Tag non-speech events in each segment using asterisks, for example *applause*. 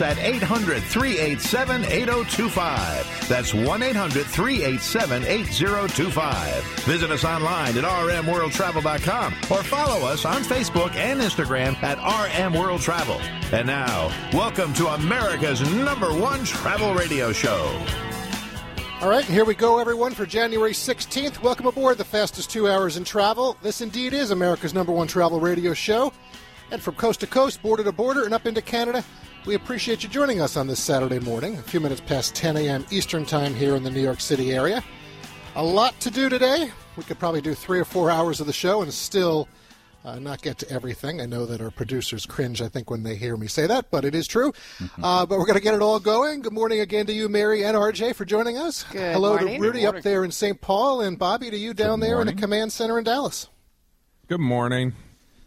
At 800 387 8025. That's 1 800 387 8025. Visit us online at rmworldtravel.com or follow us on Facebook and Instagram at RM World Travel. And now, welcome to America's number one travel radio show. All right, here we go, everyone, for January 16th. Welcome aboard the fastest two hours in travel. This indeed is America's number one travel radio show. And from coast to coast, border to border, and up into Canada, we appreciate you joining us on this Saturday morning, a few minutes past 10 a.m. Eastern Time here in the New York City area. A lot to do today. We could probably do three or four hours of the show and still uh, not get to everything. I know that our producers cringe, I think, when they hear me say that, but it is true. Uh, but we're going to get it all going. Good morning again to you, Mary and RJ, for joining us. Good Hello morning. to Rudy up there in St. Paul, and Bobby to you down there in the command center in Dallas. Good morning.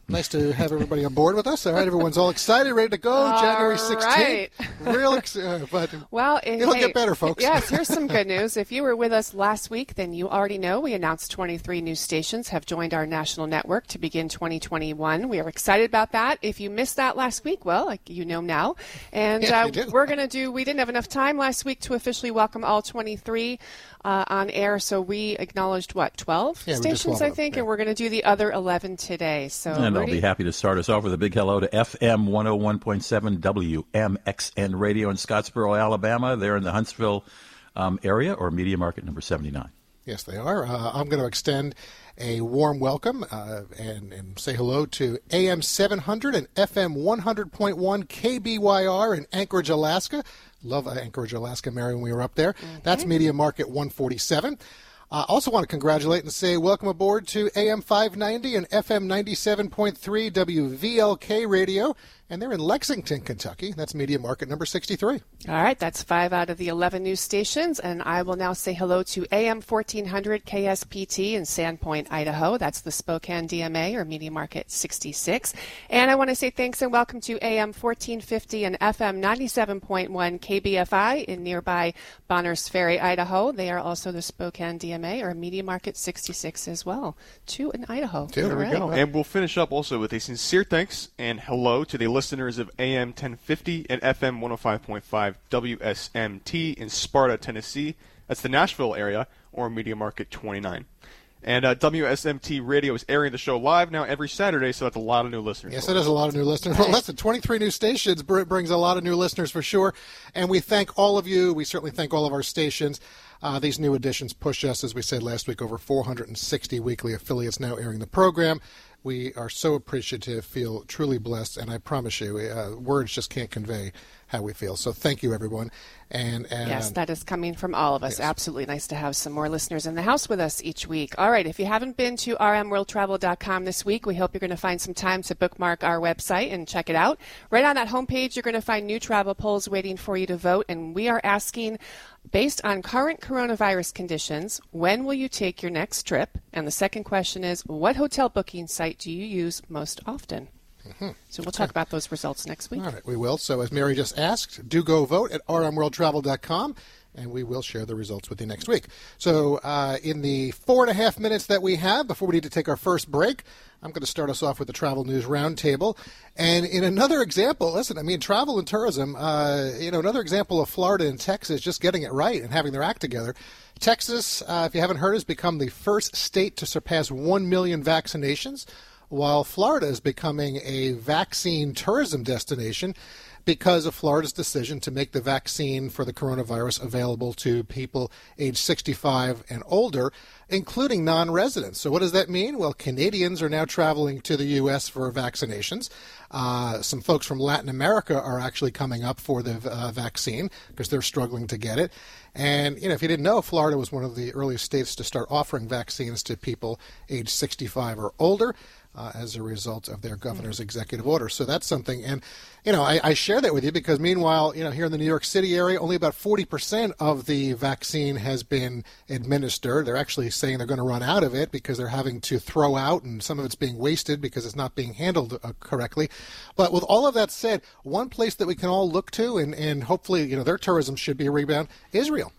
Nice to have everybody on board with us. All right, everyone's all excited, ready to go. All January 16th. right. Real excited. But Well, it, It'll hey, get better, folks. Yes, here's some good *laughs* news. If you were with us last week, then you already know we announced 23 new stations have joined our national network to begin 2021. We are excited about that. If you missed that last week, well, like you know now. And Yeah, uh, we're going to do, we didn't have enough time last week to officially welcome all 23 uh, on air, so we acknowledged what, 12 Yeah, stations, 12 I of them, think, yeah. and we're going to do the other 11 today. So, And I'll be happy to start us off with a big hello to FM 101.7 WMXN Radio in Scottsboro, Alabama. They're in the Huntsville um, area or Media Market number 79. Yes, they are. Uh, I'm going to extend a warm welcome uh, and, and say hello to AM 700 and FM 100.1 KBYR in Anchorage, Alaska. Love uh, Anchorage, Alaska, Mary, when we were up there. That's Media Market 147. I uh, also want to congratulate and say welcome aboard to AM 590 and FM 97.3 WVLK radio. And they're in Lexington, Kentucky. That's Media Market number 63. All right, that's five out of the 11 news stations. And I will now say hello to AM 1400 KSPT in Sandpoint, Idaho. That's the Spokane DMA or Media Market 66. And I want to say thanks and welcome to AM 1450 and FM 97.1 KBFI in nearby Bonners Ferry, Idaho. They are also the Spokane DMA or Media Market 66 as well. Two in Idaho. There we All go. And we'll finish up also with a sincere thanks and hello to the listeners of AM 1050 and FM 105.5 WSMT in Sparta, Tennessee. That's the Nashville area, or Media Market 29. And uh, WSMT Radio is airing the show live now every Saturday, so that's a lot of new listeners. Yes, it is a lot of new listeners. Well, listen, 23 new stations brings a lot of new listeners for sure. And we thank all of you. We certainly thank all of our stations. Uh, these new additions push us, as we said last week, over 460 weekly affiliates now airing the program. We are so appreciative, feel truly blessed, and I promise you, uh, words just can't convey how we feel. So thank you, everyone. And, and Yes, um, that is coming from all of us. Absolutely nice to have some more listeners in the house with us each week. All right, if you haven't been to rmworldtravel.com this week, we hope you're going to find some time to bookmark our website and check it out. Right on that homepage, you're going to find new travel polls waiting for you to vote, and we are asking based on current coronavirus conditions, when will you take your next trip? And the second question is, what hotel booking site do you use most often? So we'll talk about those results next week. All right, we will. So, as Mary just asked, do go vote at rmworldtravel.com, and we will share the results with you next week. So, uh, in the four and a half minutes that we have before we need to take our first break, I'm going to start us off with the Travel News Roundtable. And in another example, listen, I mean, travel and tourism, uh, you know, another example of Florida and Texas just getting it right and having their act together. Texas, uh, if you haven't heard, has become the first state to surpass 1 million vaccinations while Florida is becoming a vaccine tourism destination because of Florida's decision to make the vaccine for the coronavirus available to people age 65 and older, including non residents. So, what does that mean? Well, Canadians are now traveling to the U.S. for vaccinations. Uh, some folks from Latin America are actually coming up for the uh, vaccine because they're struggling to get it. And, you know, if you didn't know, Florida was one of the earliest states to start offering vaccines to people age 65 or older uh, as a result of their governor's executive order. So that's something. And, you know, I, I share share that with you because meanwhile, you know, here in the New York City area, only about 40% of the vaccine has been administered. They're actually saying they're going to run out of it because they're having to throw out and some of it's being wasted because it's not being handled uh, correctly. But with all of that said, one place that we can all look to and, and hopefully, you know, their tourism should be a rebound, Israel.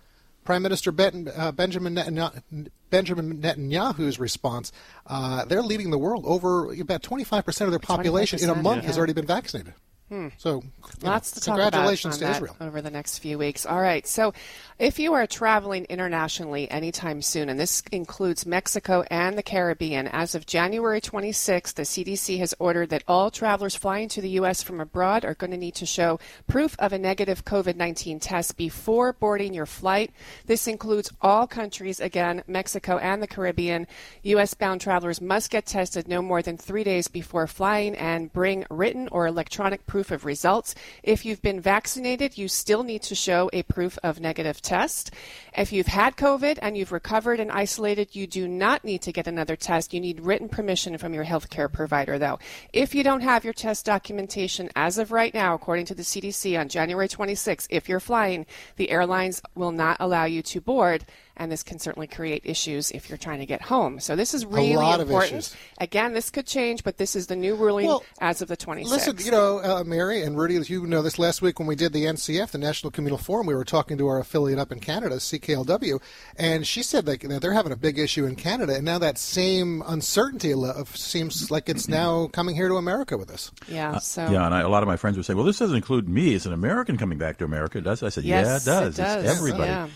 Prime Minister ben, uh, Benjamin, Netanyahu, Benjamin Netanyahu's response, uh, they're leading the world. Over about 25% of their population in a month yeah. has already been vaccinated. Hmm. So, lots know, to talk congratulations about to Israel over the next few weeks. All right. So, if you are traveling internationally anytime soon, and this includes Mexico and the Caribbean, as of January 26th, the CDC has ordered that all travelers flying to the U.S. from abroad are going to need to show proof of a negative COVID 19 test before boarding your flight. This includes all countries, again, Mexico and the Caribbean. U.S. bound travelers must get tested no more than three days before flying and bring written or electronic proof of results. If you've been vaccinated, you still need to show a proof of negative test. If you've had COVID and you've recovered and isolated, you do not need to get another test. You need written permission from your healthcare provider, though. If you don't have your test documentation as of right now, according to the CDC on January 26, if you're flying, the airlines will not allow you to board and this can certainly create issues if you're trying to get home. So this is really important. Again, this could change, but this is the new ruling well, as of the 26th. Listen, you know, uh, Mary and Rudy, you know this last week when we did the NCF, the National Communal Forum, we were talking to our affiliate up in Canada, CKLW, and she said that they're having a big issue in Canada, and now that same uncertainty seems like it's now coming here to America with us. Yeah. Uh, so uh, yeah, and I, a lot of my friends were saying, "Well, this doesn't include me It's an American coming back to America, does?" it? I said, yes, "Yeah, it does. It does. It's everybody." Yeah.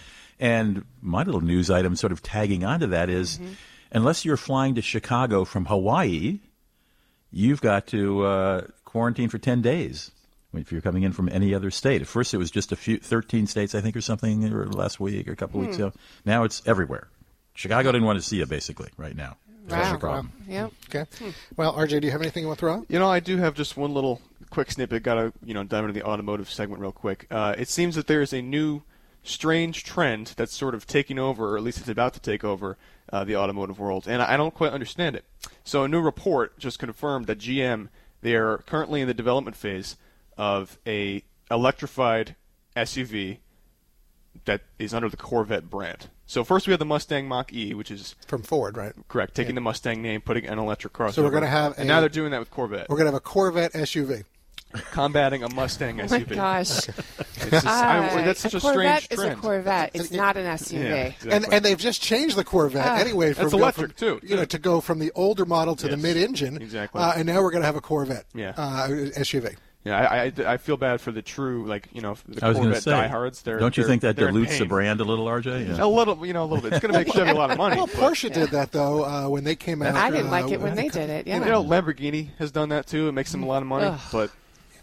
And my little news item, sort of tagging onto that, is mm-hmm. unless you're flying to Chicago from Hawaii, you've got to uh, quarantine for 10 days if you're coming in from any other state. At first, it was just a few, 13 states, I think, or something, or last week or a couple hmm. weeks ago. Now it's everywhere. Chicago didn't want to see you, basically, right now. Wow. problem. Yeah. Okay. Hmm. Well, RJ, do you have anything you want to throw out? You know, I do have just one little quick snippet. Got to you know dive into the automotive segment real quick. Uh, it seems that there is a new strange trend that's sort of taking over, or at least it's about to take over, uh, the automotive world, and I don't quite understand it. So a new report just confirmed that GM they are currently in the development phase of a electrified SUV that is under the Corvette brand. So first we have the Mustang Mach E, which is from Ford, right? Correct, taking yeah. the Mustang name, putting an electric crossover. So we're going to have, and a, now they're doing that with Corvette. We're going to have a Corvette SUV combating a Mustang SUV. Oh my gosh, just, I, that's such a, a strange trend. is a Corvette. It's not an SUV. Yeah, exactly. And and they've just changed the Corvette uh, anyway. From, electric from, too. You know, to go from the older model to yes, the mid-engine. Exactly. Uh, and now we're going to have a Corvette. Yeah. Uh, SUV. Yeah, I, I, I, feel bad for the true like you know the I Corvette say, diehards. They're, don't you they're, think that dilutes the brand a little, RJ? Yeah. A little, you know, a little bit. It's going to make Chevy a lot of money. Well, Porsche but, did that though uh, when they came out. I didn't uh, like it when they did it. Yeah, you know, Lamborghini has done that too. It makes them a lot of money, but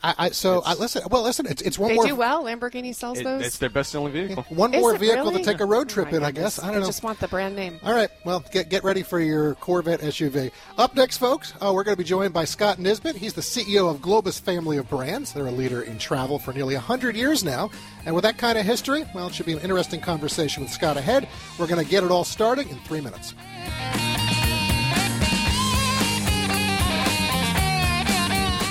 I, I, so I, listen. Well, listen. It's, it's one they more. They do well. Lamborghini sells it, those. It's their best-selling vehicle. *laughs* One more vehicle really? to take a road oh trip in. I guess. I don't know. Just want the brand name. All right. Well, get get ready for your Corvette SUV. Up next, folks, uh, we're going to be joined by Scott Nisbet. He's the CEO of Globus Family of Brands. They're a leader in travel for nearly hundred years now, and with that kind of history, well, it should be an interesting conversation with Scott ahead. We're going to get it all started in three minutes.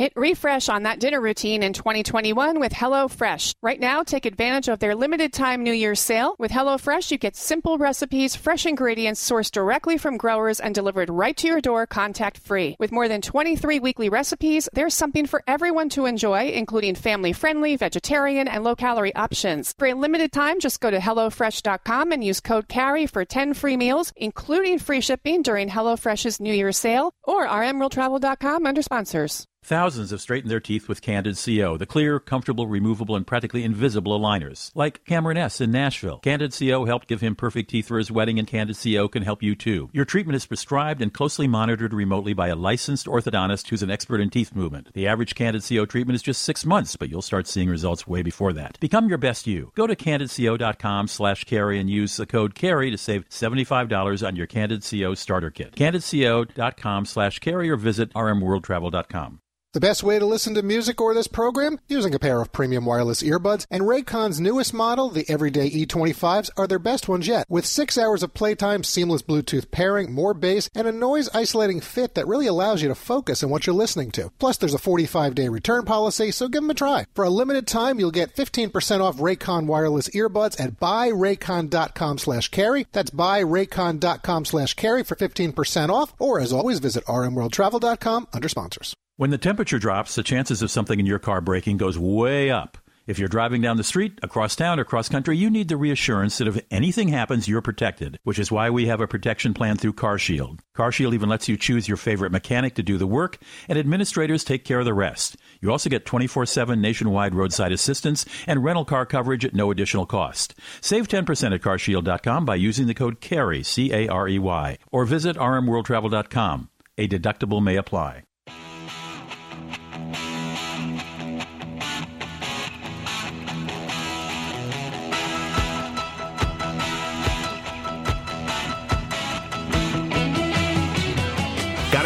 Hit refresh on that dinner routine in 2021 with HelloFresh. Right now, take advantage of their limited time New Year's sale. With HelloFresh, you get simple recipes, fresh ingredients sourced directly from growers and delivered right to your door contact free. With more than 23 weekly recipes, there's something for everyone to enjoy, including family friendly, vegetarian, and low calorie options. For a limited time, just go to HelloFresh.com and use code CAREY for 10 free meals, including free shipping during HelloFresh's New Year's sale or rmworldtravel.com under sponsors. Thousands have straightened their teeth with Candid CO, the clear, comfortable, removable, and practically invisible aligners. Like Cameron S. in Nashville. Candid CO helped give him perfect teeth for his wedding, and Candid CO can help you too. Your treatment is prescribed and closely monitored remotely by a licensed orthodontist who's an expert in teeth movement. The average Candid CO treatment is just six months, but you'll start seeing results way before that. Become your best you. Go to candidco.com slash carey and use the code carey to save $75 on your Candid CO starter kit. candidco.com slash carey or visit rmworldtravel.com. The best way to listen to music or this program? Using a pair of premium wireless earbuds, and Raycon's newest model, the Everyday E25s, are their best ones yet. With six hours of playtime, seamless Bluetooth pairing, more bass, and a noise isolating fit that really allows you to focus on what you're listening to. Plus, there's a 45 day return policy, so give them a try. For a limited time, you'll get 15% off Raycon wireless earbuds at buyraycon.com slash carey. That's buyraycon.com slash carey for 15% off, or as always, visit rmworldtravel.com under sponsors. When the temperature drops, the chances of something in your car breaking goes way up. If you're driving down the street, across town, or cross country, you need the reassurance that if anything happens, you're protected, which is why we have a protection plan through CarShield. CarShield even lets you choose your favorite mechanic to do the work, and administrators take care of the rest. You also get 24 7 nationwide roadside assistance and rental car coverage at no additional cost. Save 10% at carshield.com by using the code CAREY, C A R E Y, or visit rmworldtravel.com. A deductible may apply.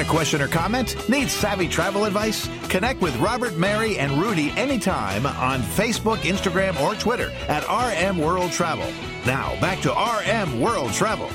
A question or comment? Need savvy travel advice? Connect with Robert, Mary, and Rudy anytime on Facebook, Instagram, or Twitter at RM World Travel. Now, back to RM World Travel.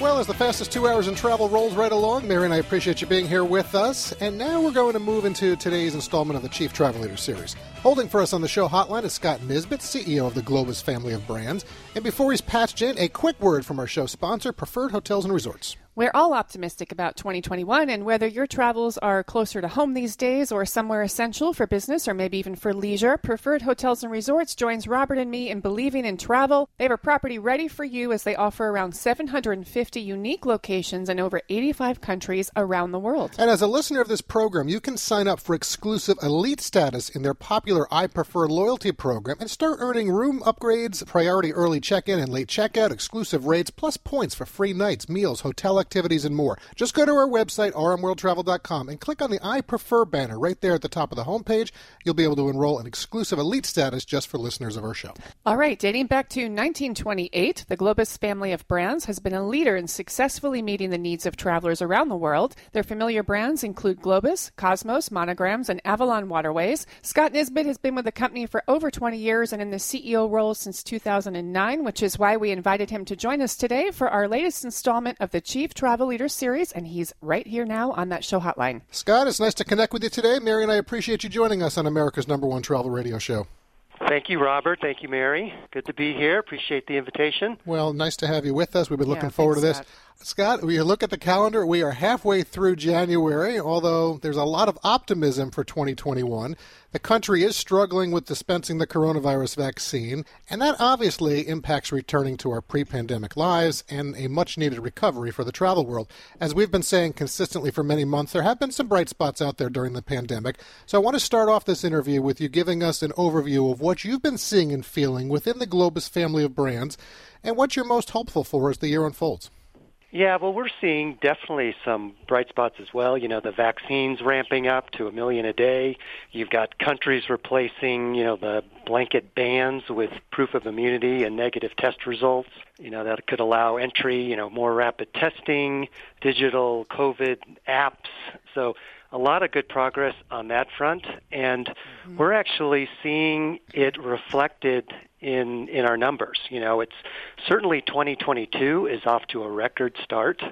Well, as the fastest two hours in travel rolls right along, Mary and I appreciate you being here with us. And now we're going to move into today's installment of the Chief Travel Leader Series. Holding for us on the show hotline is Scott Nisbet, CEO of the Globus family of brands. And before he's patched in, a quick word from our show sponsor, Preferred Hotels and Resorts. We're all optimistic about 2021, and whether your travels are closer to home these days or somewhere essential for business or maybe even for leisure, Preferred Hotels and Resorts joins Robert and me in believing in travel. They have a property ready for you as they offer around 750 unique locations in over 85 countries around the world. And as a listener of this program, you can sign up for exclusive elite status in their popular I Prefer loyalty program and start earning room upgrades, priority early check in and late checkout, exclusive rates, plus points for free nights, meals, hotel activities, and more. Just go to our website, rmworldtravel.com, and click on the I Prefer banner right there at the top of the homepage. You'll be able to enroll in exclusive elite status just for listeners of our show. All right, dating back to 1928, the Globus family of brands has been a leader in successfully meeting the needs of travelers around the world. Their familiar brands include Globus, Cosmos, Monograms, and Avalon Waterways. Scott Nisbet has been with the company for over 20 years and in the CEO role since 2009, which is why we invited him to join us today for our latest installment of the Chief Travel Leader Series, and he's right here now on that show hotline. Scott, it's nice to connect with you today. Mary and I appreciate you joining us on America's number one travel radio show. Thank you, Robert. Thank you, Mary. Good to be here. Appreciate the invitation. Well, nice to have you with us. We've been looking Yeah, forward thanks, to this. Scott, we look at the calendar. We are halfway through January, although there's a lot of optimism for 2021. The country is struggling with dispensing the coronavirus vaccine, and that obviously impacts returning to our pre pandemic lives and a much needed recovery for the travel world. As we've been saying consistently for many months, there have been some bright spots out there during the pandemic. So I want to start off this interview with you giving us an overview of what you've been seeing and feeling within the Globus family of brands and what you're most hopeful for as the year unfolds. Yeah, well, we're seeing definitely some bright spots as well. You know, the vaccines ramping up to a million a day. You've got countries replacing, you know, the blanket bans with proof of immunity and negative test results. You know, that could allow entry, you know, more rapid testing, digital COVID apps. So a lot of good progress on that front. And mm-hmm. we're actually seeing it reflected in in our numbers. You know, it's certainly 2022 is off to a record start,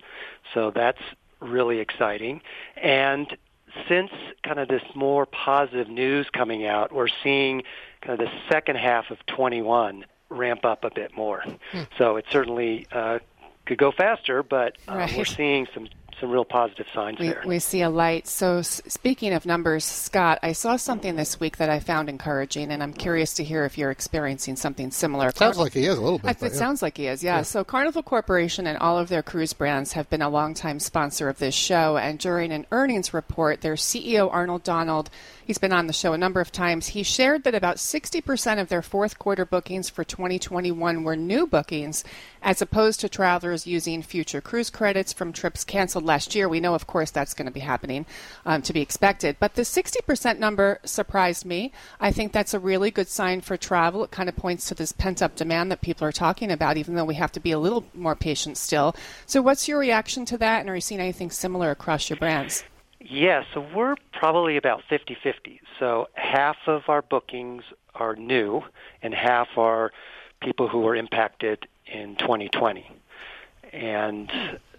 so that's really exciting. And since kind of this more positive news coming out, we're seeing kind of the second half of 21 ramp up a bit more. So it certainly uh, could go faster, but uh, Right. we're seeing some some real positive signs We, there. we see a light. So, speaking of numbers, Scott, I saw something this week that I found encouraging, and I'm curious to hear if you're experiencing something similar. Sounds like he is a little bit. I- but It yeah. sounds like he is, yeah. So Carnival Corporation and all of their cruise brands have been a longtime sponsor of this show. And during an earnings report, their CEO Arnold Donald, he's been on the show a number of times. He shared that about 60% of their fourth quarter bookings for 2021 were new bookings, as opposed to travelers using future cruise credits from trips canceled last year. We know, of course, that's going to be happening, um, to be expected. But the 60% number surprised me. I think that's a really good sign for travel. It kind of points to this pent up demand that people are talking about, even though we have to be a little more patient still. So, what's your reaction to that? And are you seeing anything similar across your brands? Yeah, so we're probably about 50 50. So half of our bookings are new, and half are people who were impacted in 2020. And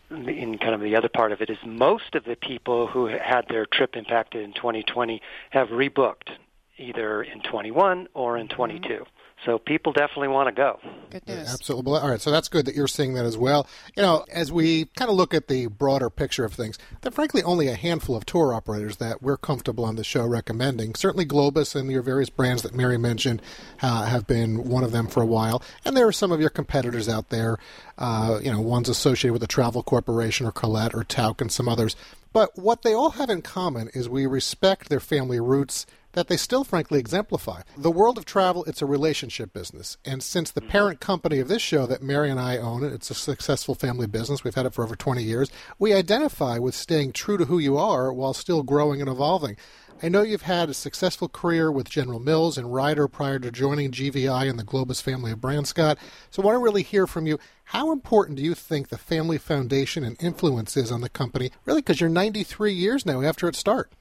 in kind of the other part of it is most of the people who had their trip impacted in 2020 have rebooked either in 21 or in 22. Mm-hmm. So people definitely want to go. Good news. Absolutely. All right. So that's good that you're seeing that as well. You know, as we kind of look at the broader picture of things, there are frankly only a handful of tour operators that we're comfortable on the show recommending. Certainly Globus and your various brands that Mary mentioned uh, have been one of them for a while. And there are some of your competitors out there. Uh, you know, one's associated with the Travel Corporation or Colette or Tauck and some others. But what they all have in common is we respect their family roots that they still frankly exemplify. The world of travel, it's a relationship business. And since the parent company of this show that Mary and I own, it's a successful family business, we've had it for over 20 years, we identify with staying true to who you are while still growing and evolving. I know you've had a successful career with General Mills and Ryder prior to joining GVI and the Globus family of brands, Scott. So I want to really hear from you. How important do you think the family foundation and influence is on the company? Really, because you're 93 years now after its start.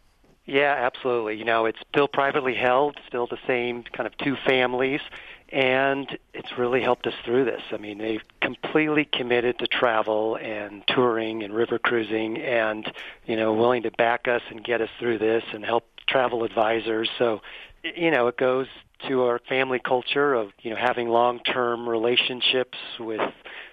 Yeah, absolutely. You know, it's still privately held, still the same kind of two families, and it's really helped us through this. I mean, they've completely committed to travel and touring and river cruising and, you know, willing to back us and get us through this and help travel advisors. So, you know, it goes to our family culture of, you know, having long-term relationships with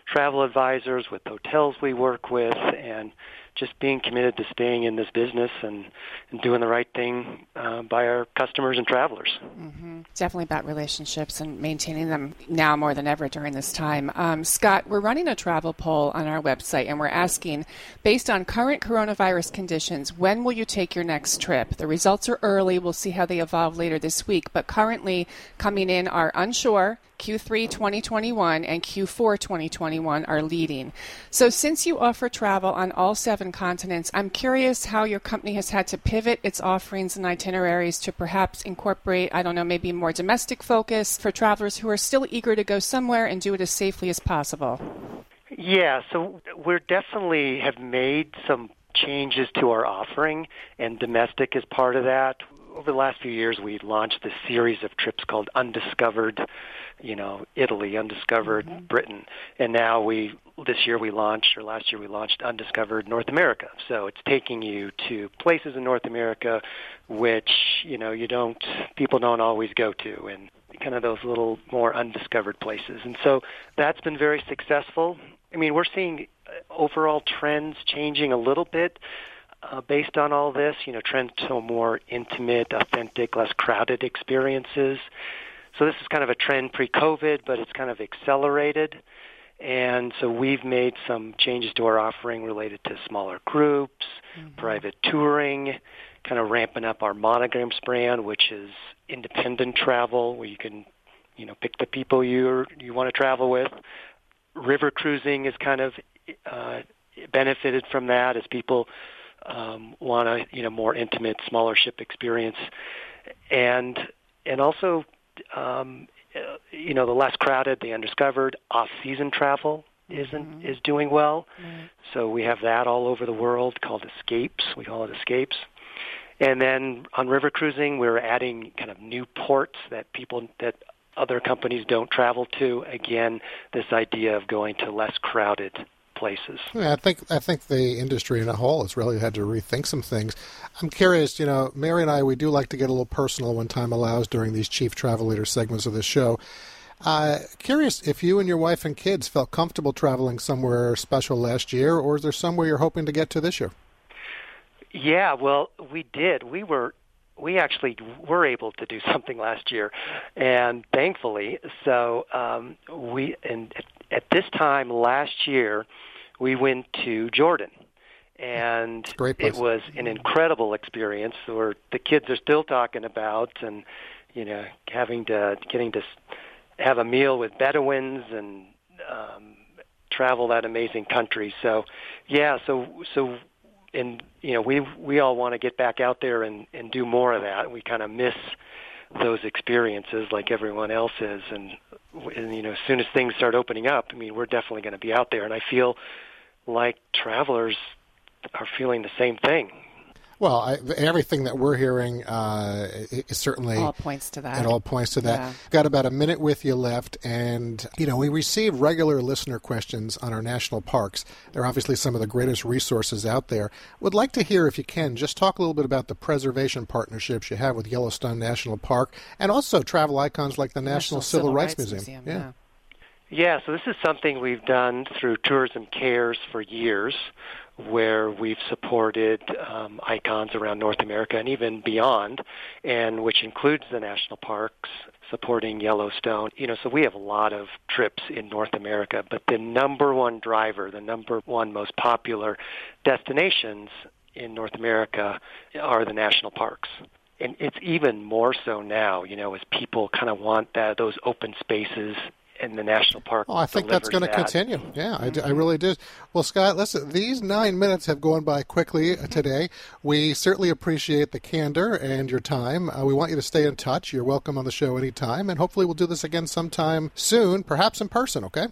travel advisors, with hotels we work with, and just being committed to staying in this business and, and doing the right thing uh, by our customers and travelers. Mm-hmm. Definitely about relationships and maintaining them now more than ever during this time. Um, Scott, we're running a travel poll on our website and we're asking, based on current coronavirus conditions, when will you take your next trip? The results are early. We'll see how they evolve later this week, but currently coming in are unsure, Q3 2021 and Q4 2021 are leading. So, since you offer travel on all seven continents, I'm curious how your company has had to pivot its offerings and itineraries to perhaps incorporate, I don't know, maybe more domestic focus for travelers who are still eager to go somewhere and do it as safely as possible. Yeah, so we're definitely have made some changes to our offering, and domestic is part of that. Over the last few years, we launched this series of trips called Undiscovered you know, Italy, undiscovered mm-hmm. Britain, and now we this year we launched or last year we launched undiscovered North America. So it's taking you to places in North America which you know you don't people don't always go to, and kind of those little more undiscovered places. And so that's been very successful. I mean, we're seeing uh, overall trends changing a little bit. Uh, based on all this, you know, trends to more intimate, authentic, less crowded experiences. So this is kind of a trend pre-COVID, but it's kind of accelerated. And so we've made some changes to our offering related to smaller groups, mm-hmm. private touring, kind of ramping up our monograms brand, which is independent travel, where you can, you know, pick the people you you want to travel with. River cruising is kind of uh, benefited from that as people um, want a you know more intimate, smaller ship experience, and and also um, you know, the less crowded, the undiscovered, off-season travel isn't mm-hmm. is doing well. Mm-hmm. So we have that all over the world called escapes. We call it escapes. And then on river cruising, we're adding kind of new ports that people that other companies don't travel to. Again, this idea of going to less crowded places. Yeah, I think I think the industry in a whole has really had to rethink some things. I'm curious, you know, Mary and I, we do like to get a little personal when time allows during these chief travel leader segments of the show. Uh, curious if you and your wife and kids felt comfortable traveling somewhere special last year, or is there somewhere you're hoping to get to this year? Yeah, well, we did. We were we actually were able to do *laughs* something last year, and thankfully, so um, we and at, at this time last year, we went to Jordan and it was an incredible experience where the kids are still talking about and you know having to getting to have a meal with Bedouins and um, travel that amazing country. So yeah, so so and you know we we all want to get back out there and and do more of that. We kind of miss those experiences like everyone else is and, and you know as soon as things start opening up, I mean we're definitely going to be out there and I feel like travelers are feeling the same thing. Well, I, everything that we're hearing uh, is certainly It all points to that. It all points to that. Yeah. Got about a minute with you left, and you know we receive regular listener questions on our national parks. They're obviously some of the greatest resources out there. Would like to hear if you can just talk a little bit about the preservation partnerships you have with Yellowstone National Park, and also travel icons like the National, National Civil, Civil Rights, Rights Museum. Museum, yeah. Yeah, so this is something we've done through Tourism Cares for years, where we've supported um, icons around North America and even beyond, and which includes the national parks, supporting Yellowstone. You know, so we have a lot of trips in North America, but the number one driver, the number one most popular destinations in North America are the national parks and it's even more so now, you know, as people kind of want that those open spaces in the national park. Oh, I think that's going to that. continue. Yeah, I, I really do. Well, Scott, listen, these nine minutes have gone by quickly today. We certainly appreciate the candor and your time. Uh, we want you to stay in touch. You're welcome on the show anytime, and hopefully we'll do this again sometime soon, perhaps in person, okay?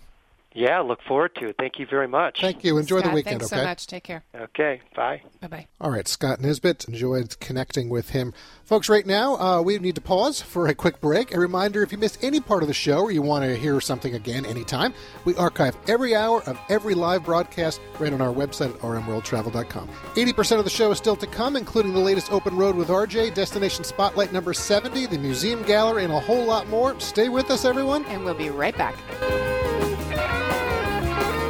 Yeah, look forward to it. Thank you very much. Thank you. Enjoy Scott, the weekend, thanks okay? so much. Take care. Okay, bye. Bye bye. All right, Scott Nisbet. Enjoyed connecting with him. Folks, right now, uh, we need to pause for a quick break. A reminder if you missed any part of the show or you want to hear something again anytime, we archive every hour of every live broadcast right on our website at rmworldtravel.com. 80% of the show is still to come, including the latest Open Road with RJ, Destination Spotlight number 70, the Museum Gallery, and a whole lot more. Stay with us, everyone. And we'll be right back.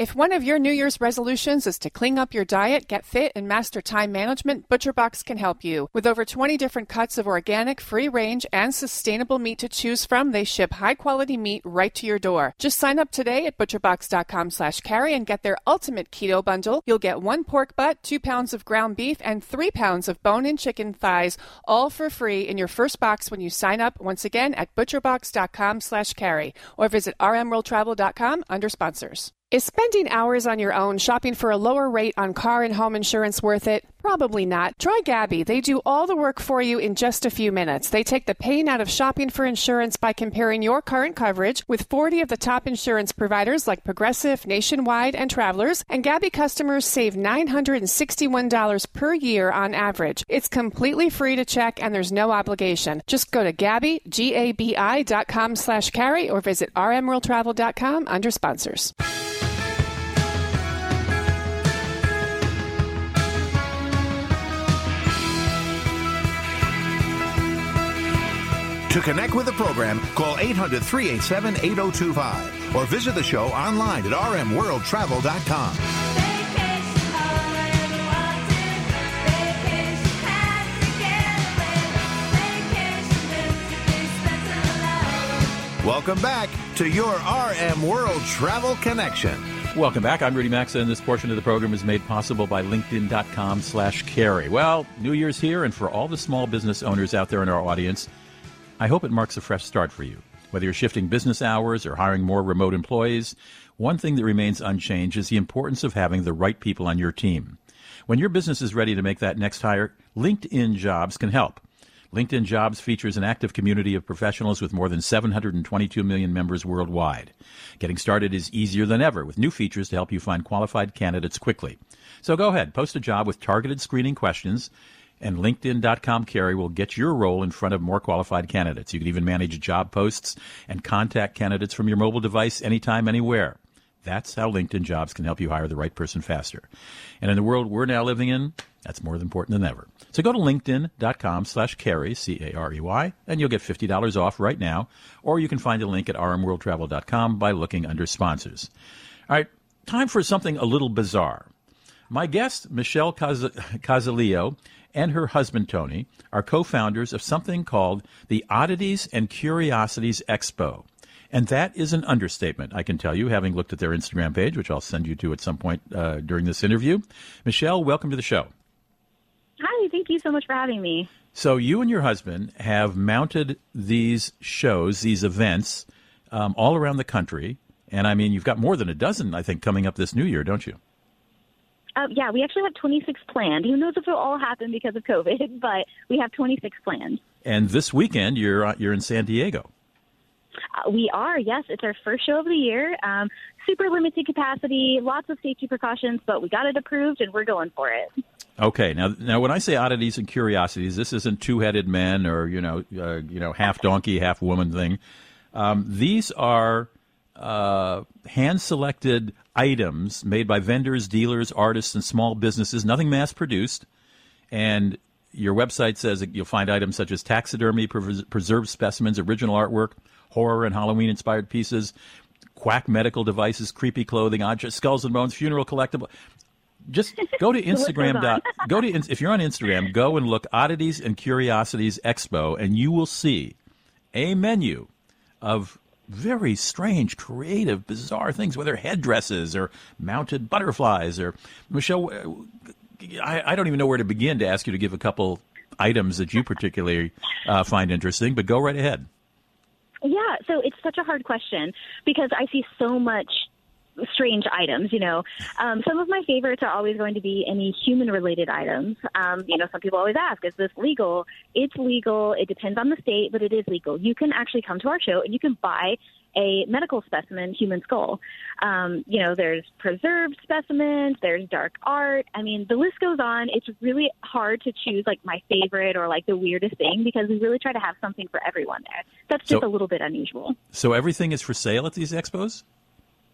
If one of your New Year's resolutions is to clean up your diet, get fit, and master time management, ButcherBox can help you. With over 20 different cuts of organic, free range, and sustainable meat to choose from, they ship high quality meat right to your door. Just sign up today at butcherbox.com slash carey and get their ultimate keto bundle. You'll get one pork butt, two pounds of ground beef, and three pounds of bone in chicken thighs, all for free in your first box when you sign up once again at butcherbox.com slash carey or visit rmworldtravel.com under sponsors. Is spending hours on your own shopping for a lower rate on car and home insurance worth it? Probably not. Try Gabi. They do all the work for you in just a few minutes. They take the pain out of shopping for insurance by comparing your current coverage with 40 of the top insurance providers like Progressive, Nationwide, and Travelers, and Gabi customers save $961 per year on average. It's completely free to check and there's no obligation. Just go to Gabi, G-A-B-I dot com slash carey or visit rmworldtravel.com under sponsors. To connect with the program, call 800 387 8025 or visit the show online at rmworldtravel.com. Welcome back to your RM World Travel Connection. Welcome back. I'm Rudy Maxa, and this portion of the program is made possible by LinkedIn.com slash carey. Well, New Year's here, and for all the small business owners out there in our audience, I hope it marks a fresh start for you. Whether you're shifting business hours or hiring more remote employees, one thing that remains unchanged is the importance of having the right people on your team. When your business is ready to make that next hire, LinkedIn Jobs can help. LinkedIn Jobs features an active community of professionals with more than 722 million members worldwide. Getting started is easier than ever with new features to help you find qualified candidates quickly. So go ahead, post a job with targeted screening questions, and LinkedIn.com carey will get your role in front of more qualified candidates. You can even manage job posts and contact candidates from your mobile device anytime, anywhere. That's how LinkedIn Jobs can help you hire the right person faster. And in the world we're now living in, that's more important than ever. So go to linkedin.com slash carey, C-A-R-E-Y, and you'll get $50 off right now. Or you can find a link at rmworldtravel.com by looking under sponsors. All right, time for something a little bizarre. My guest, Michelle Casalillo, and her husband, Tony, are co-founders of something called the Oddities and Curiosities Expo. And that is an understatement, I can tell you, having looked at their Instagram page, which I'll send you to at some point uh, during this interview. Michelle, welcome to the show. Hi, thank you so much for having me. So, you and your husband have mounted these shows, these events, um, all around the country. And I mean, you've got more than a dozen, I think, coming up this new year, don't you? Uh, yeah, we actually have 26 planned. Who knows if it'll all happen because of COVID, *laughs* but we have 26 planned. And this weekend, you're uh, you're in San Diego. Uh, we are, yes. It's our first show of the year. Um, super limited capacity, lots of safety precautions, but we got it approved and we're going for it. Okay, now now when I say oddities and curiosities, this isn't two-headed men or you know uh, you know half donkey, half woman thing. Um, these are uh, hand-selected items made by vendors, dealers, artists, and small businesses. Nothing mass-produced, and your website says that you'll find items such as taxidermy, pres- preserved specimens, original artwork, horror and Halloween-inspired pieces, quack medical devices, creepy clothing, objects, skulls and bones, funeral collectible just *laughs* go to Instagram. dot, go to if you're on Instagram, go and look oddities and curiosities expo, and you will see a menu of very strange, creative, bizarre things, whether headdresses or mounted butterflies or Michelle. I, I don't even know where to begin to ask you to give a couple items that you particularly uh, find interesting, but go right ahead. Yeah, so it's such a hard question because I see so much strange items. You know, um, some of my favorites are always going to be any human-related items. Um, you know, some people always ask, "Is this legal?" It's legal. It depends on the state, but it is legal. You can actually come to our show and you can buy a medical specimen human skull. Um, you know, there's preserved specimens, there's dark art. I mean, the list goes on. It's really hard to choose like my favorite or like the weirdest thing because we really try to have something for everyone there. That's just so, a little bit unusual. So everything is for sale at these expos?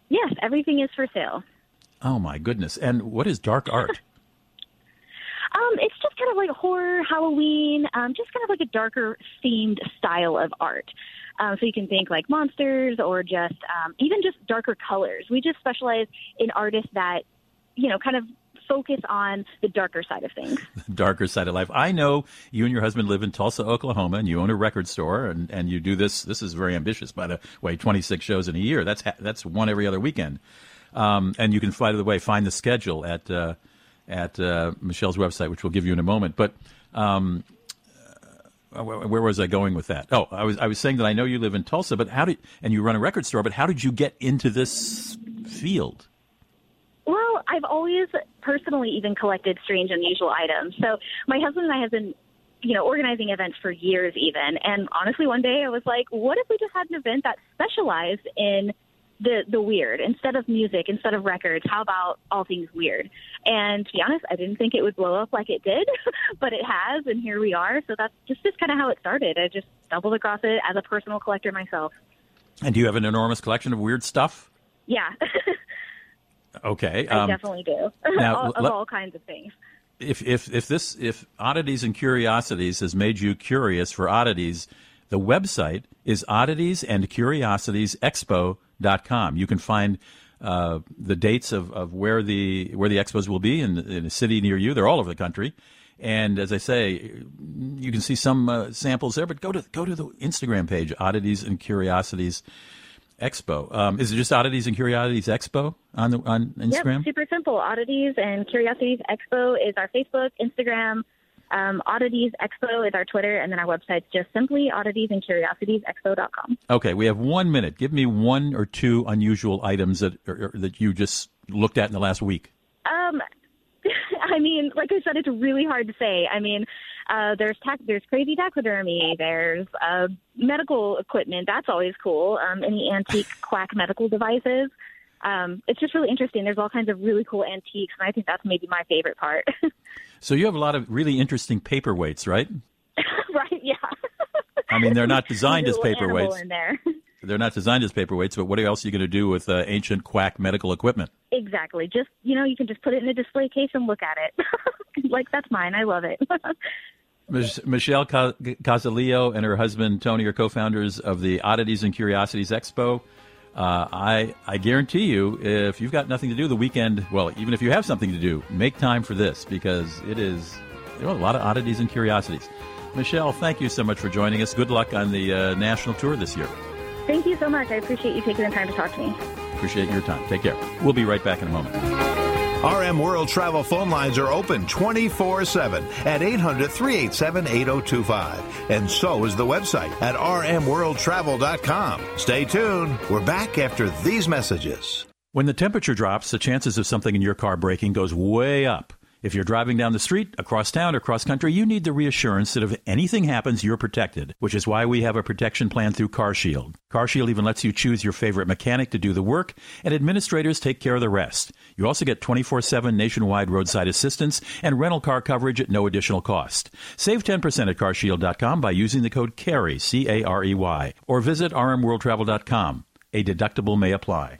Yes, everything is for sale. Oh my goodness! And what is dark art? *laughs* um, it's just kind of like horror, Halloween, um, just kind of like a darker themed style of art. Um, so you can think like monsters or just um, even just darker colors. We just specialize in artists that you know kind of focus on the darker side of things. *laughs* The darker side of life. I know you and your husband live in Tulsa, Oklahoma, and you own a record store, and, and you do this. This is very ambitious, by the way. Twenty six shows in a year. That's that's one every other weekend. Um, and you can, by the way, find the schedule at uh, at uh, Michelle's website, which we'll give you in a moment. But um, uh, where was I going with that? Oh, I was I was saying that I know you live in Tulsa, but how did and you run a record store, but how did you get into this field? I've always personally even collected strange, unusual items. So my husband and I have been, you know, organizing events for years even. And honestly, one day I was like, what if we just had an event that specialized in the the weird instead of music, instead of records? How about all things weird? And to be honest, I didn't think it would blow up like it did, *laughs* but it has, and here we are. So that's just just kind of how it started. I just stumbled across it as a personal collector myself. And do you have an enormous collection of weird stuff? Yeah. *laughs* Okay, I um, definitely do. *laughs* Now, all, of all kinds of things. If if if this if oddities and curiosities has made you curious for oddities, the website is oddities and curiosities expo.com. You can find uh, the dates of, of where the where the expos will be in, in a city near you. They're all over the country. And as I say, you can see some uh, samples there. But go to go to the Instagram page, oddities and curiosities Expo. Um, is it just Oddities and Curiosities Expo on the, on Instagram? Yep, super simple. Oddities and Curiosities Expo is our Facebook, Instagram. Um, Oddities Expo is our Twitter, and then our website's just simply oddities and curiosities expo.com. Okay, we have one minute. Give me one or two unusual items that or, or, that you just looked at in the last week. Um, *laughs* I mean, like I said, it's really hard to say. I mean, uh, there's there's crazy taxidermy. There's uh, medical equipment. That's always cool. Um, any antique quack medical devices. Um, it's just really interesting. There's all kinds of really cool antiques, and I think that's maybe my favorite part. *laughs* so you have a lot of really interesting paperweights, right? *laughs* right. Yeah. I mean, they're not *laughs* designed as paperweights. In there. They're not designed as paperweights, but what else are you going to do with uh, ancient quack medical equipment? Exactly. Just you know, you can just put it in a display case and look at it. like that's mine. I love it. Michelle Casalillo and her husband Tony are co-founders of the Oddities and Curiosities Expo. Uh, I I guarantee you, if you've got nothing to do the weekend, well, even if you have something to do, make time for this because it is there are a lot of oddities and curiosities. Michelle, thank you so much for joining us. Good luck on the uh, national tour this year. Thank you so much. I appreciate you taking the time to talk to me. Appreciate your time. Take care. We'll be right back in a moment. RM World Travel phone lines are open 24 7 at 800 387 8025. And so is the website at rmworldtravel.com. Stay tuned. We're back after these messages. When the temperature drops, the chances of something in your car breaking goes way up. If you're driving down the street, across town, or cross country, you need the reassurance that if anything happens, you're protected, which is why we have a protection plan through CarShield. CarShield even lets you choose your favorite mechanic to do the work, and administrators take care of the rest. You also get 24 7 nationwide roadside assistance and rental car coverage at no additional cost. Save 10% at carshield.com by using the code CAREY, C A R E Y, or visit rmworldtravel.com. A deductible may apply.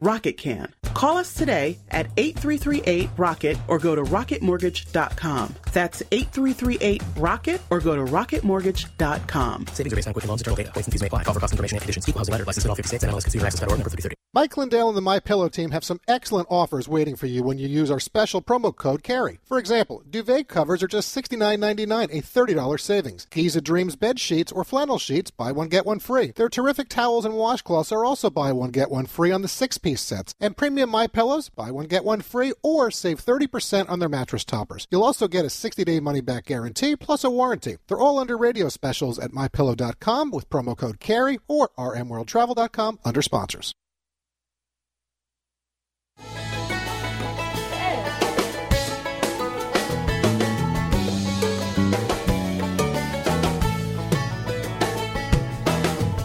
Rocket can. Call us today at 8338 Rocket or go to rocketmortgage.com. That's 8338 Rocket or go to rocketmortgage.com. Savings are based on Quicken Loans, internal data. Points and fees may apply. Call for cost information and conditions. Equal housing letter. License in all 50 states. NMLS Consumer Access.org. Number 3030. Mike Lindell and the My Pillow team have some excellent offers waiting for you when you use our special promo code CAREY. For example, duvet covers are just $69.99, a $30 savings. Giza Dreams bed sheets or flannel sheets, buy one get one free. Their terrific towels and washcloths are also buy one get one free on the six-piece sets. And premium My Pillows, buy one get one free or save 30% on their mattress toppers. You'll also get a 60-day money-back guarantee plus a warranty. They're all under radio specials at mypillow.com with promo code CAREY or rmworldtravel.com under sponsors.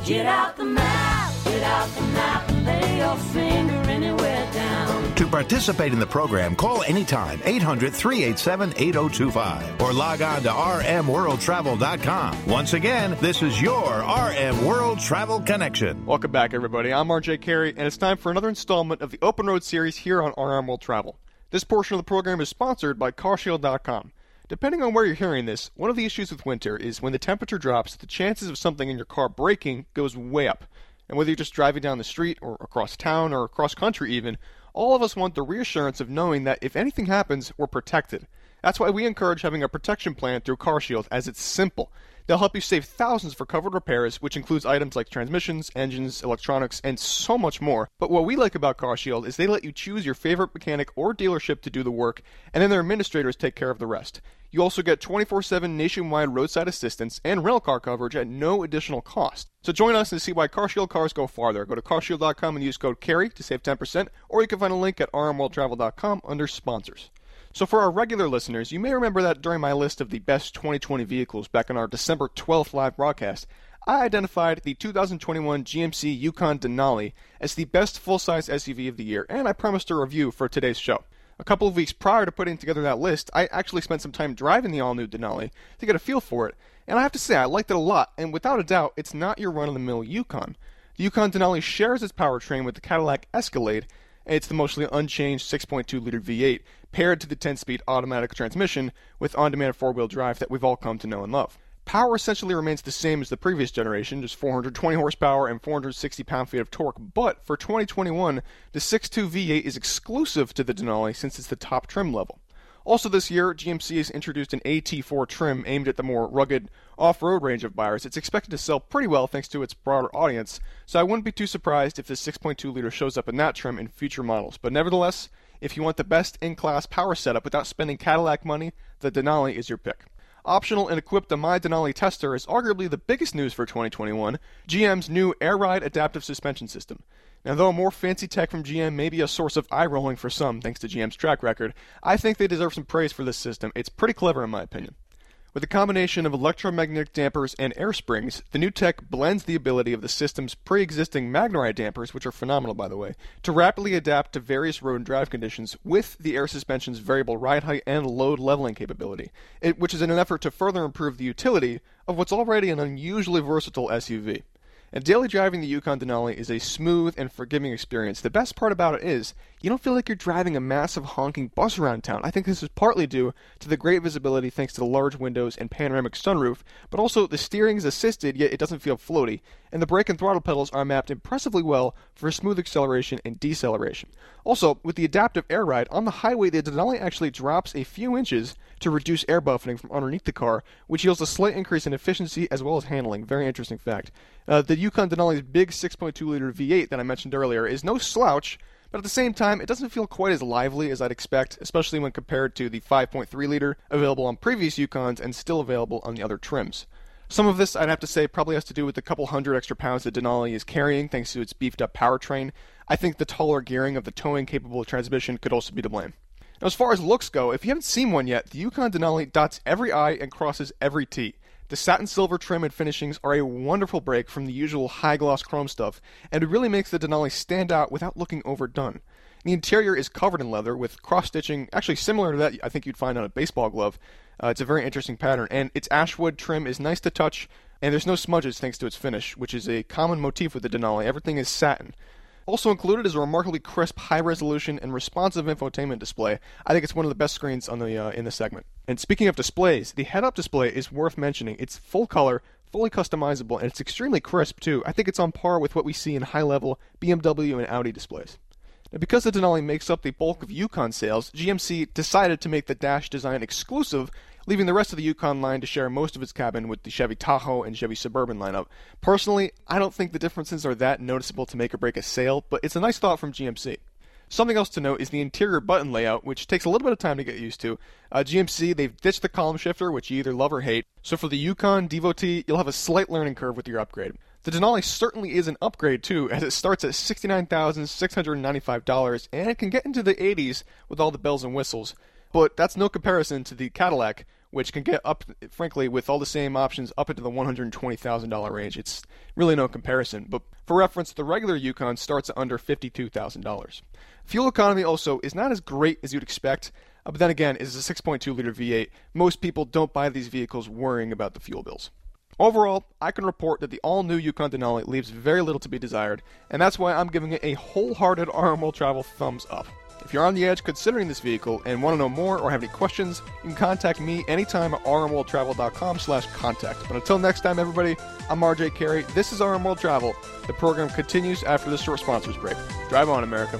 Get out the To participate in the program, call anytime 800 387 8025 or log on to rmworldtravel.com. Once again, this is your RM World Travel Connection. Welcome back, everybody. I'm RJ Carey, and it's time for another installment of the Open Road series here on RM World Travel. This portion of the program is sponsored by CarShield.com. Depending on where you're hearing this, one of the issues with winter is when the temperature drops, the chances of something in your car breaking goes way up. And whether you're just driving down the street or across town or across country even, all of us want the reassurance of knowing that if anything happens, we're protected. That's why we encourage having a protection plan through CarShield as it's simple. They'll help you save thousands for covered repairs, which includes items like transmissions, engines, electronics, and so much more. But what we like about CarShield is they let you choose your favorite mechanic or dealership to do the work, and then their administrators take care of the rest. You also get 24 7 nationwide roadside assistance and rental car coverage at no additional cost. So join us and see why CarShield cars go farther. Go to carshield.com and use code CAREY to save 10%, or you can find a link at rmworldtravel.com under sponsors. So, for our regular listeners, you may remember that during my list of the best 2020 vehicles back in our December 12th live broadcast, I identified the 2021 GMC Yukon Denali as the best full size SUV of the year, and I promised a review for today's show. A couple of weeks prior to putting together that list, I actually spent some time driving the all new Denali to get a feel for it, and I have to say I liked it a lot, and without a doubt, it's not your run of the mill Yukon. The Yukon Denali shares its powertrain with the Cadillac Escalade, and it's the mostly unchanged 6.2 liter V8 paired to the 10 speed automatic transmission with on demand four wheel drive that we've all come to know and love. Power essentially remains the same as the previous generation, just 420 horsepower and 460 pound feet of torque, but for 2021, the 6.2 V8 is exclusive to the Denali since it's the top trim level. Also, this year, GMC has introduced an AT4 trim aimed at the more rugged off road range of buyers. It's expected to sell pretty well thanks to its broader audience, so I wouldn't be too surprised if the 6.2 liter shows up in that trim in future models. But nevertheless, if you want the best in class power setup without spending Cadillac money, the Denali is your pick. Optional and equipped the My Denali tester is arguably the biggest news for 2021 GM's new Air Ride adaptive suspension system. Now, though more fancy tech from GM may be a source of eye rolling for some thanks to GM's track record, I think they deserve some praise for this system. It's pretty clever in my opinion. With a combination of electromagnetic dampers and air springs, the new tech blends the ability of the system's pre existing MagneRide dampers, which are phenomenal by the way, to rapidly adapt to various road and drive conditions with the air suspension's variable ride height and load leveling capability, which is in an effort to further improve the utility of what's already an unusually versatile SUV. And daily driving the Yukon Denali is a smooth and forgiving experience. The best part about it is you don't feel like you're driving a massive honking bus around town. I think this is partly due to the great visibility thanks to the large windows and panoramic sunroof, but also the steering is assisted yet it doesn't feel floaty, and the brake and throttle pedals are mapped impressively well for smooth acceleration and deceleration. Also, with the adaptive air ride on the highway, the Denali actually drops a few inches to reduce air buffeting from underneath the car, which yields a slight increase in efficiency as well as handling. Very interesting fact. Uh, the Yukon Denali's big 6.2 liter V8 that I mentioned earlier is no slouch, but at the same time, it doesn't feel quite as lively as I'd expect, especially when compared to the 5.3 liter available on previous Yukons and still available on the other trims. Some of this, I'd have to say, probably has to do with the couple hundred extra pounds that Denali is carrying thanks to its beefed up powertrain. I think the taller gearing of the towing capable transmission could also be to blame. Now, as far as looks go, if you haven't seen one yet, the Yukon Denali dots every I and crosses every T. The satin silver trim and finishings are a wonderful break from the usual high gloss chrome stuff, and it really makes the Denali stand out without looking overdone. The interior is covered in leather with cross stitching, actually similar to that I think you'd find on a baseball glove. Uh, it's a very interesting pattern, and its ashwood trim is nice to touch, and there's no smudges thanks to its finish, which is a common motif with the Denali. Everything is satin. Also included is a remarkably crisp, high-resolution, and responsive infotainment display. I think it's one of the best screens on the uh, in the segment. And speaking of displays, the head-up display is worth mentioning. It's full color, fully customizable, and it's extremely crisp too. I think it's on par with what we see in high-level BMW and Audi displays. Now, because the Denali makes up the bulk of Yukon sales, GMC decided to make the dash design exclusive leaving the rest of the Yukon line to share most of its cabin with the Chevy Tahoe and Chevy Suburban lineup. Personally, I don't think the differences are that noticeable to make or break a sale, but it's a nice thought from GMC. Something else to note is the interior button layout, which takes a little bit of time to get used to. Uh, GMC, they've ditched the column shifter, which you either love or hate. So for the Yukon devotee, you'll have a slight learning curve with your upgrade. The Denali certainly is an upgrade too, as it starts at $69,695 and it can get into the 80s with all the bells and whistles. But that's no comparison to the Cadillac, which can get up, frankly, with all the same options, up into the $120,000 range. It's really no comparison. But for reference, the regular Yukon starts at under $52,000. Fuel economy also is not as great as you'd expect, uh, but then again, it is a 6.2 liter V8. Most people don't buy these vehicles worrying about the fuel bills. Overall, I can report that the all new Yukon Denali leaves very little to be desired, and that's why I'm giving it a wholehearted *laughs* RM World Travel thumbs up. If you're on the edge considering this vehicle and want to know more or have any questions, you can contact me anytime at rmworldtravel.com slash contact. But until next time, everybody, I'm RJ Carey. This is RM World Travel. The program continues after this short sponsors break. Drive on, America.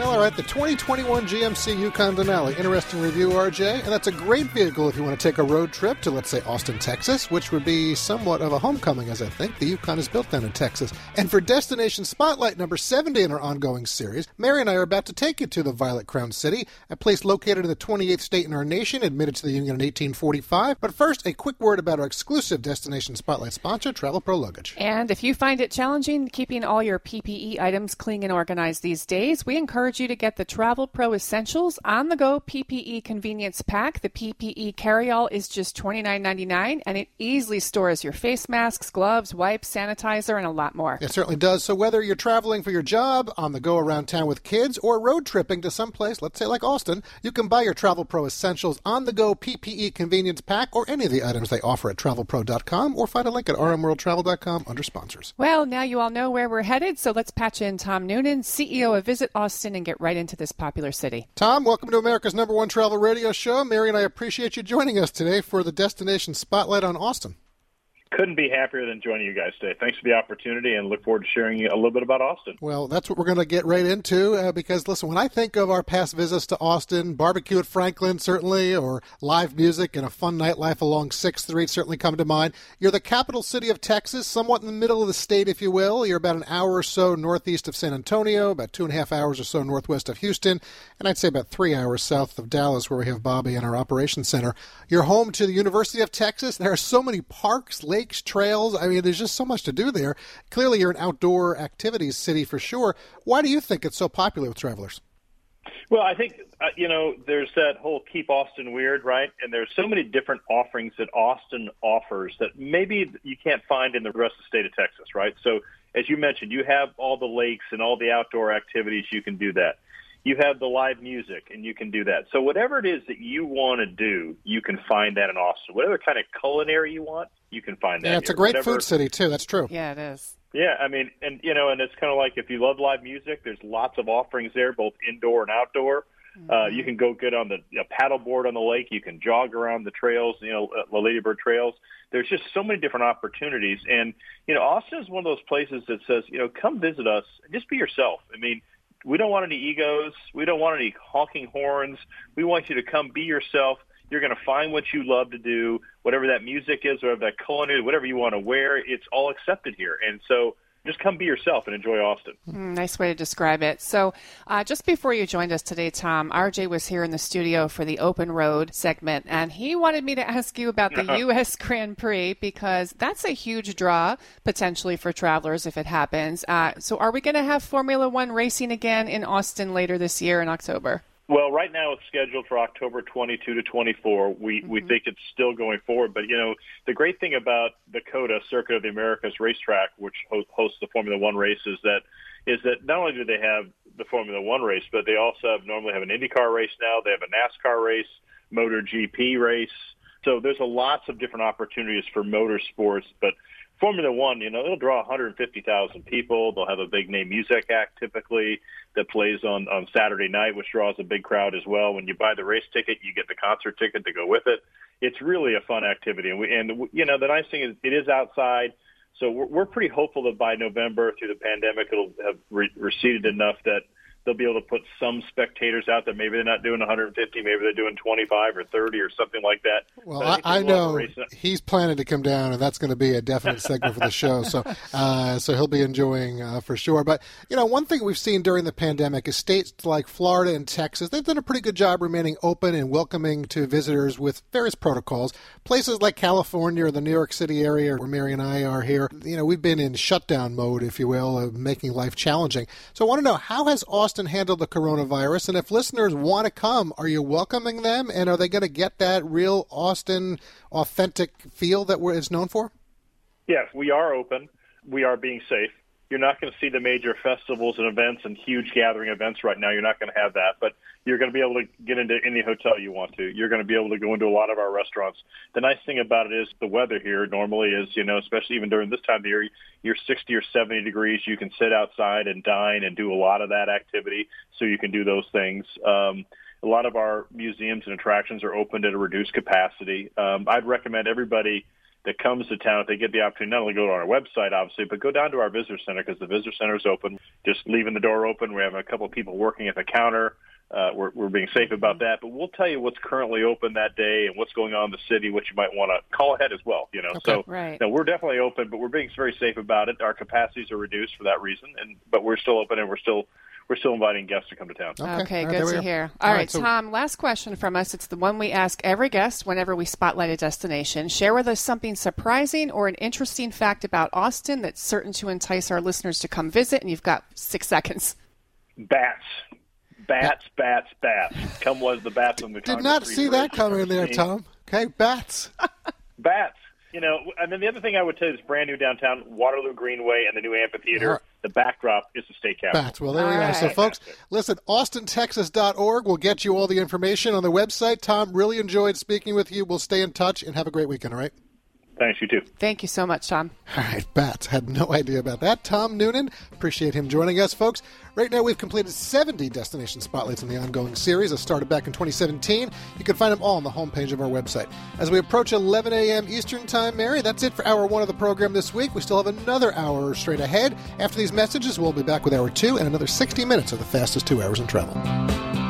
Well, all right, the 2021 GMC Yukon Denali. Interesting review, RJ. And that's a great vehicle if you want to take a road trip to, let's say, Austin, Texas, which would be somewhat of a homecoming, as I think. The Yukon is built down in Texas. And for Destination Spotlight number 70 in our ongoing series, Mary and I are about to take you to the Violet Crown City, a place located in the 28th state in our nation, admitted to the Union in 1845. But first, a quick word about our exclusive Destination Spotlight sponsor, Travel Pro Luggage. And if you find it challenging keeping all your PPE items clean and organized these days, we encourage encourage you to get the Travel Pro Essentials on the go PPE convenience pack. The PPE carry-all is just $29.99 and it easily stores your face masks, gloves, wipes, sanitizer, and a lot more. It certainly does. So whether you're traveling for your job, on the go around town with kids, or road tripping to some place, let's say like Austin, you can buy your Travel Pro Essentials on the go PPE convenience pack or any of the items they offer at travelpro.com or find a link at rmworldtravel.com under sponsors. Well, now you all know where we're headed, so let's patch in Tom Noonan, CEO of Visit Austin, and get right into this popular city. Tom, welcome to America's number one travel radio show. Mary and I appreciate you joining us today for the Destination Spotlight on Austin. Couldn't be happier than joining you guys today. Thanks for the opportunity and look forward to sharing a little bit about Austin. Well, that's what we're going to get right into uh, because, listen, when I think of our past visits to Austin, barbecue at Franklin, certainly, or live music and a fun nightlife along 6th Street certainly come to mind. You're the capital city of Texas, somewhat in the middle of the state, if you will. You're about an hour or so northeast of San Antonio, about two and a half hours or so northwest of Houston, and I'd say about three hours south of Dallas, where we have Bobby and our operations center. You're home to the University of Texas. There are so many parks, lakes, trails. I mean, there's just so much to do there. Clearly, you're an outdoor activities city for sure. Why do you think it's so popular with travelers? Well, I think uh, you know there's that whole keep Austin weird, right? And there's so many different offerings that Austin offers that maybe you can't find in the rest of the state of Texas, right? So as you mentioned, you have all the lakes and all the outdoor activities. You can do that. You have the live music, and you can do that. So whatever it is that you want to do, you can find that in Austin. Whatever kind of culinary you want, you can find that. Yeah, it's here. a great Whatever- food city too. That's true. Yeah, it is. Yeah, I mean, and you know, and it's kind of like if you love live music, there's lots of offerings there, both indoor and outdoor. Uh, you can go get on the you know, paddleboard on the lake. You can jog around the trails, you know, uh, the Ladybird trails. There's just so many different opportunities, and you know, Austin is one of those places that says, you know, come visit us, just be yourself. I mean, we don't want any egos. We don't want any honking horns. We want you to come be yourself. You're going to find what you love to do, whatever that music is, whatever that culinary, whatever you want to wear. It's all accepted here, and so just come be yourself and enjoy Austin. Mm, nice way to describe it. So, uh, just before you joined us today, Tom, RJ was here in the studio for the Open Road segment, and he wanted me to ask you about the *laughs* U.S. Grand Prix because that's a huge draw potentially for travelers if it happens. Uh, so, are we going to have Formula One racing again in Austin later this year in October? Well, right now it's scheduled for October 22 to 24. We we mm-hmm. think it's still going forward, but you know the great thing about the COTA Circuit of the Americas racetrack, which hosts the Formula One race, is that is that not only do they have the Formula One race, but they also have normally have an IndyCar race now. They have a NASCAR race, MotoGP race. So there's a lots of different opportunities for motorsports, but Formula One, you know, it'll draw 150,000 people. They'll have a big name music act typically that plays on on Saturday night, which draws a big crowd as well. When you buy the race ticket, you get the concert ticket to go with it. It's really a fun activity, and we and you know the nice thing is it is outside, so we're, we're pretty hopeful that by November through the pandemic it'll have re- receded enough that they'll be able to put some spectators out there. Maybe they're not doing 150, maybe they're doing 25 or 30 or something like that. Well, I, I there's a lot of know he's planning to come down, and that's going to be a definite segment for the show. So, *laughs* uh, so he'll be enjoying uh, for sure. But you know, one thing we've seen during the pandemic is states like Florida and Texas they've done a pretty good job remaining open and welcoming to visitors with various protocols. Places like California or the New York City area, where Mary and I are here, you know, we've been in shutdown mode, if you will, of making life challenging. So, I want to know how has Austin handled the coronavirus, and if listeners want to come, are you welcoming them, and are they going to get that real Austin authentic feel that we're, it's known for? Yes, we are open. We are being safe. You're not going to see the major festivals and events and huge gathering events right now. You're not going to have that, but you're going to be able to get into any hotel you want to. You're going to be able to go into a lot of our restaurants. The nice thing about it is the weather here normally is, you know, especially even during this time of year, you're 60 or 70 degrees. You can sit outside and dine and do a lot of that activity. So you can do those things. Um, a lot of our museums and attractions are opened at a reduced capacity. Um, I'd recommend everybody that comes to town, if they get the opportunity, not only go to our website, obviously, but go down to our visitor center because the visitor center is open. Just leaving the door open. We have a couple of people working at the counter. Uh, we're, we're being safe about that, but we'll tell you what's currently open that day and what's going on in the city, what you might want to call ahead as well. You know, so Right. no, we're definitely open, but we're being very safe about it. Our capacities are reduced for that reason, and but we're still open and we're still we're still inviting guests to come to town. Okay, All right, good to go. hear. All All right, right, so- Tom, last question from us. It's the one we ask every guest whenever we spotlight a destination. Share with us something surprising or an interesting fact about Austin that's certain to entice our listeners to come visit, and you've got six seconds. Bats. Bats, bats, bats. Come was the bats on the Did not see that coming there, Tom. Okay, bats. *laughs* bats. You know, and then the other thing I would tell you is brand new downtown Waterloo Greenway and the new amphitheater. Yeah. The backdrop is the state capitol. Bats. Well, there we go. So, folks, listen, austintexas.org will get you all the information on the website. Tom, really enjoyed speaking with you. We'll stay in touch and have a great weekend, all right? Thanks, you too. Thank you so much, Tom. All right, bats. Had no idea about that. Tom Noonan, appreciate him joining us, folks. Right now, we've completed 70 destination spotlights in the ongoing series that started back in 2017. You can find them all on the homepage of our website. As we approach 11 a.m. Eastern Time, Mary, that's it for hour one of the program this week. We still have another hour straight ahead. After these messages, we'll be back with hour two and another 60 minutes of the fastest two hours in travel.